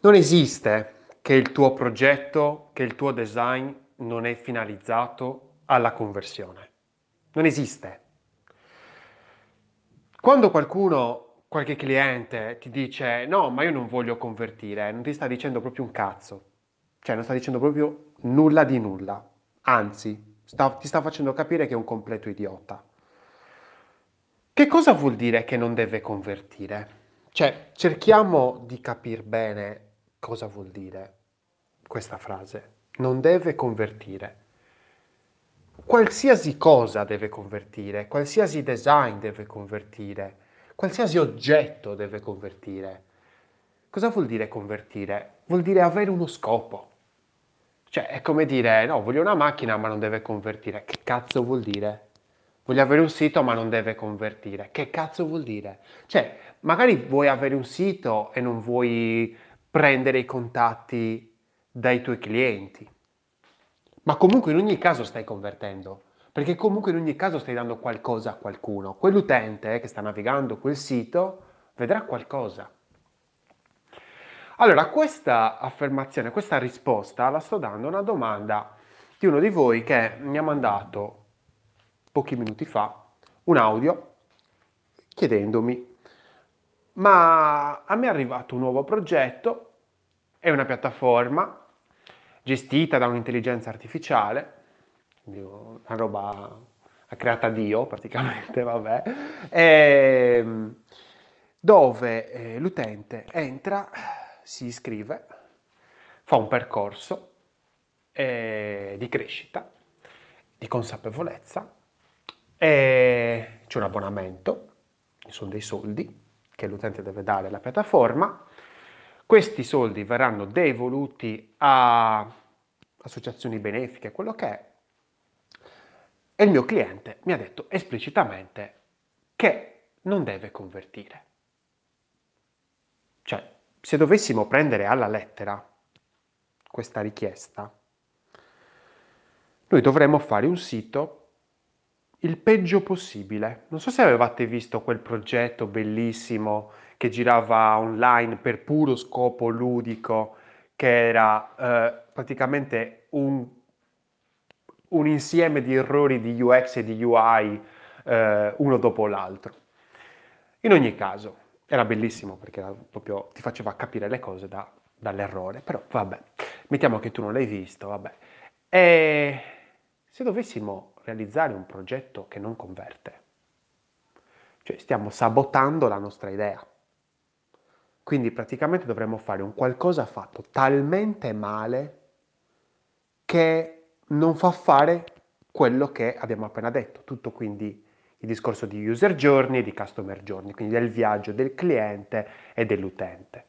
Non esiste che il tuo progetto, che il tuo design non è finalizzato alla conversione. Non esiste. Quando qualcuno, qualche cliente ti dice no, ma io non voglio convertire, non ti sta dicendo proprio un cazzo. Cioè non sta dicendo proprio nulla di nulla. Anzi, sta, ti sta facendo capire che è un completo idiota. Che cosa vuol dire che non deve convertire? Cioè, cerchiamo di capire bene cosa vuol dire questa frase. Non deve convertire. Qualsiasi cosa deve convertire, qualsiasi design deve convertire, qualsiasi oggetto deve convertire. Cosa vuol dire convertire? Vuol dire avere uno scopo. Cioè, è come dire, no, voglio una macchina ma non deve convertire. Che cazzo vuol dire? Voglio avere un sito ma non deve convertire. Che cazzo vuol dire? Cioè, magari vuoi avere un sito e non vuoi prendere i contatti dai tuoi clienti. Ma comunque in ogni caso stai convertendo, perché comunque in ogni caso stai dando qualcosa a qualcuno. Quell'utente che sta navigando quel sito vedrà qualcosa. Allora, questa affermazione, questa risposta la sto dando a una domanda di uno di voi che mi ha mandato pochi minuti fa un audio chiedendomi ma a me è arrivato un nuovo progetto, è una piattaforma gestita da un'intelligenza artificiale, una roba creata Dio praticamente, vabbè, e, ehm, dove eh, l'utente entra, si iscrive, fa un percorso eh, di crescita, di consapevolezza, c'è un abbonamento, sono dei soldi, che l'utente deve dare alla piattaforma. Questi soldi verranno devoluti a associazioni benefiche, quello che è. E il mio cliente mi ha detto esplicitamente che non deve convertire. Cioè, se dovessimo prendere alla lettera questa richiesta, noi dovremmo fare un sito il peggio possibile. Non so se avevate visto quel progetto bellissimo che girava online per puro scopo ludico, che era eh, praticamente un, un, insieme di errori di UX e di UI eh, uno dopo l'altro. In ogni caso, era bellissimo perché era proprio, ti faceva capire le cose da, dall'errore, però vabbè, mettiamo che tu non l'hai visto, vabbè. E se dovessimo realizzare un progetto che non converte. Cioè stiamo sabotando la nostra idea. Quindi praticamente dovremmo fare un qualcosa fatto talmente male che non fa fare quello che abbiamo appena detto. Tutto quindi il discorso di user journey e di customer journey, quindi del viaggio del cliente e dell'utente.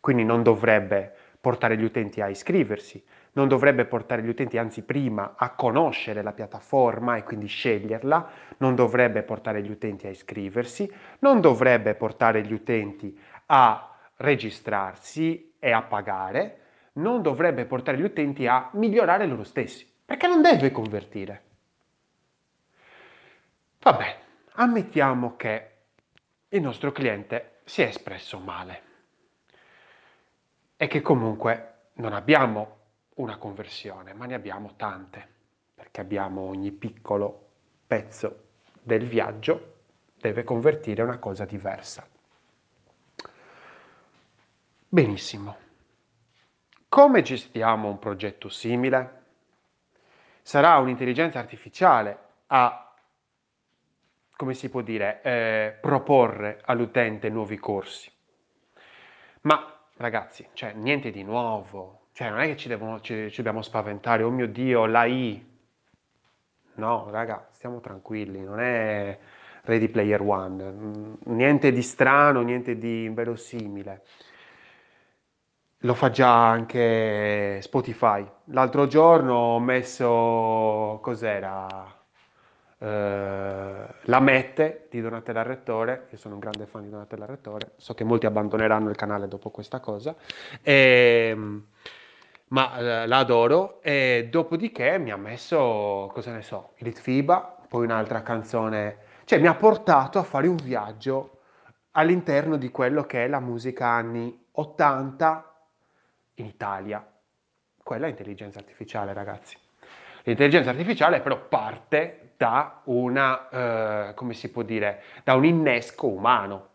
Quindi non dovrebbe portare gli utenti a iscriversi, non dovrebbe portare gli utenti, anzi prima, a conoscere la piattaforma e quindi sceglierla, non dovrebbe portare gli utenti a iscriversi, non dovrebbe portare gli utenti a registrarsi e a pagare, non dovrebbe portare gli utenti a migliorare loro stessi, perché non deve convertire. Vabbè, ammettiamo che il nostro cliente si è espresso male e che comunque non abbiamo una conversione, ma ne abbiamo tante, perché abbiamo ogni piccolo pezzo del viaggio deve convertire una cosa diversa. Benissimo. Come gestiamo un progetto simile? Sarà un'intelligenza artificiale a, come si può dire, eh, proporre all'utente nuovi corsi. Ma ragazzi, cioè niente di nuovo, cioè, non è che ci, devono, ci, ci dobbiamo spaventare, oh mio Dio, la I. No, raga, stiamo tranquilli, non è Ready Player One. Niente di strano, niente di inverosimile. Lo fa già anche Spotify. L'altro giorno ho messo, cos'era? Uh, la Mette di Donatella Rettore, io sono un grande fan di Donatella Rettore, so che molti abbandoneranno il canale dopo questa cosa, e, ehm, ma eh, la adoro e dopodiché mi ha messo, cosa ne so, Elite Fiba, poi un'altra canzone, cioè mi ha portato a fare un viaggio all'interno di quello che è la musica anni 80 in Italia. Quella è intelligenza artificiale, ragazzi. L'intelligenza artificiale però parte da una, eh, come si può dire, da un innesco umano.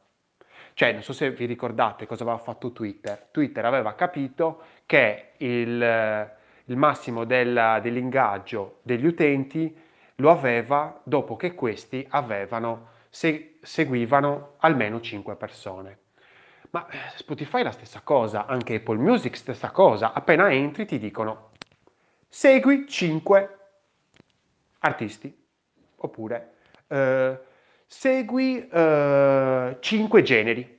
Cioè, non so se vi ricordate cosa aveva fatto Twitter. Twitter aveva capito che il, il massimo del, dell'ingaggio degli utenti lo aveva dopo che questi avevano, se, seguivano almeno 5 persone. Ma eh, Spotify è la stessa cosa, anche Apple Music stessa cosa. Appena entri ti dicono segui 5 artisti oppure eh, segui eh, 5 generi.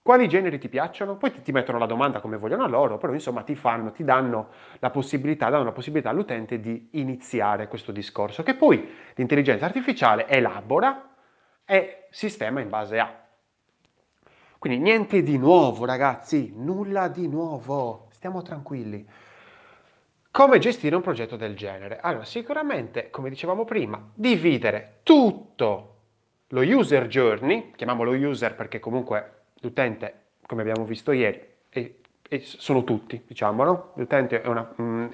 Quali generi ti piacciono? Poi ti, mettono la domanda come vogliono loro, però insomma ti fanno, ti danno la possibilità, danno la possibilità all'utente di iniziare questo discorso che poi l'intelligenza artificiale elabora e sistema in base a. Quindi niente di nuovo ragazzi, nulla di nuovo, stiamo tranquilli. Come gestire un progetto del genere? Allora, sicuramente, come dicevamo prima, dividere tutto lo user journey, chiamiamolo user perché comunque l'utente, come abbiamo visto ieri, è, è, sono tutti, diciamo, no? L'utente è una, mm,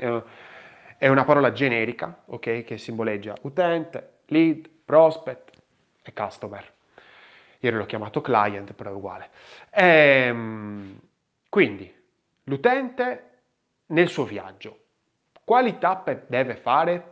è una parola generica, ok, che simboleggia utente, lead, prospect e customer. Ieri l'ho chiamato client, però è uguale. Ehm, quindi, l'utente nel suo viaggio, quali tappe deve fare?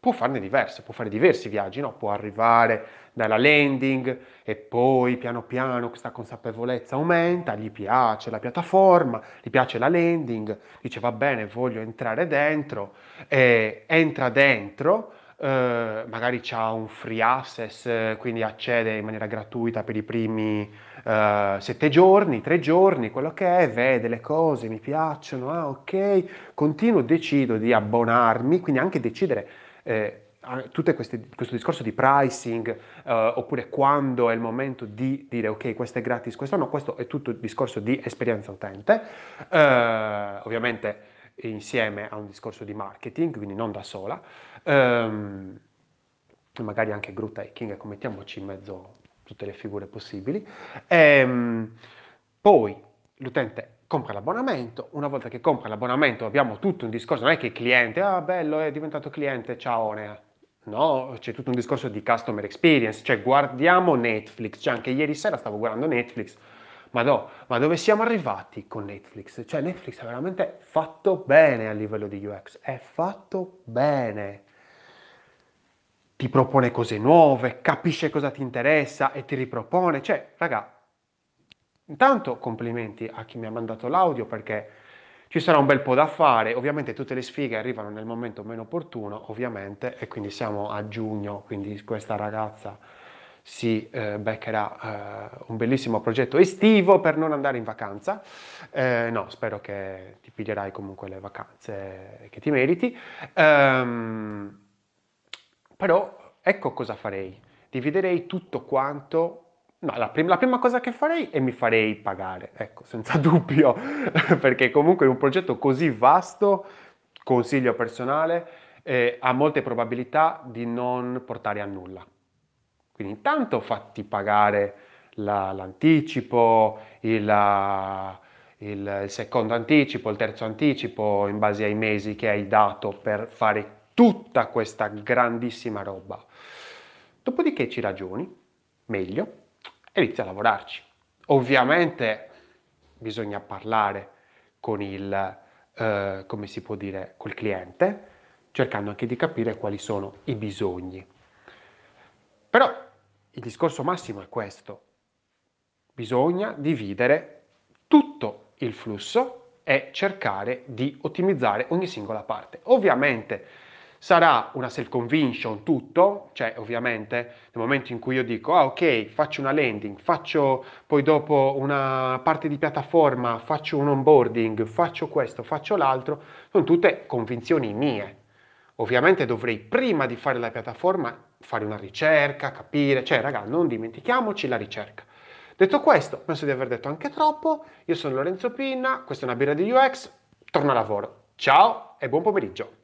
Può farne diverse, può fare diversi viaggi, no? può arrivare dalla landing e poi piano piano questa consapevolezza aumenta, gli piace la piattaforma, gli piace la landing, dice va bene, voglio entrare dentro, e entra dentro, eh, magari ha un free access, quindi accede in maniera gratuita per i primi eh, sette giorni, tre giorni, quello che è, vede le cose, mi piacciono, ah ok, continuo, decido di abbonarmi, quindi anche decidere eh, tutto questo discorso di pricing eh, oppure quando è il momento di dire ok questo è gratis, questo no, questo è tutto il discorso di esperienza utente, eh, ovviamente insieme a un discorso di marketing, quindi non da sola, ehm, magari anche group taking, ecco mettiamoci in mezzo tutte le figure possibili. Ehm, poi l'utente compra l'abbonamento, una volta che compra l'abbonamento abbiamo tutto un discorso, non è che il cliente, ah bello è diventato cliente, ciao Nea. No, c'è tutto un discorso di customer experience, cioè guardiamo Netflix, cioè anche ieri sera stavo guardando Netflix, ma no, ma dove siamo arrivati con Netflix? Cioè Netflix è veramente fatto bene a livello di UX, è fatto bene. Ti propone cose nuove, capisce cosa ti interessa e ti ripropone, cioè raga, Intanto complimenti a chi mi ha mandato l'audio perché ci sarà un bel po' da fare, ovviamente tutte le sfighe arrivano nel momento meno opportuno, ovviamente, e quindi siamo a giugno, quindi questa ragazza si eh, beccherà eh, un bellissimo progetto estivo per non andare in vacanza. Eh, no, spero che ti piglierai comunque le vacanze che ti meriti. Ehm, però ecco cosa farei. Dividerei tutto quanto No, la, prim- la, prima cosa che farei è mi farei pagare, ecco, senza dubbio, perché comunque un progetto così vasto, consiglio personale, eh, ha molte probabilità di non portare a nulla. Quindi intanto fatti pagare la, l'anticipo, il, il, il secondo anticipo, il terzo anticipo, in base ai mesi che hai dato per fare tutta questa grandissima roba. Dopodiché ci ragioni, meglio, inizia a lavorarci. Ovviamente bisogna parlare con il, eh, come si può dire, col cliente, cercando anche di capire quali sono i bisogni. Però il discorso massimo è questo. Bisogna dividere tutto il flusso e cercare di ottimizzare ogni singola parte. Ovviamente Sarà una self-conviction tutto, cioè ovviamente nel momento in cui io dico, ah ok, faccio una landing, faccio poi dopo una parte di piattaforma, faccio un onboarding, faccio questo, faccio l'altro, sono tutte convinzioni mie. Ovviamente dovrei prima di fare la piattaforma fare una ricerca, capire, cioè raga, non dimentichiamoci la ricerca. Detto questo, penso di aver detto anche troppo, io sono Lorenzo Pinna, questa è una birra di UX, torno a lavoro. Ciao e buon pomeriggio.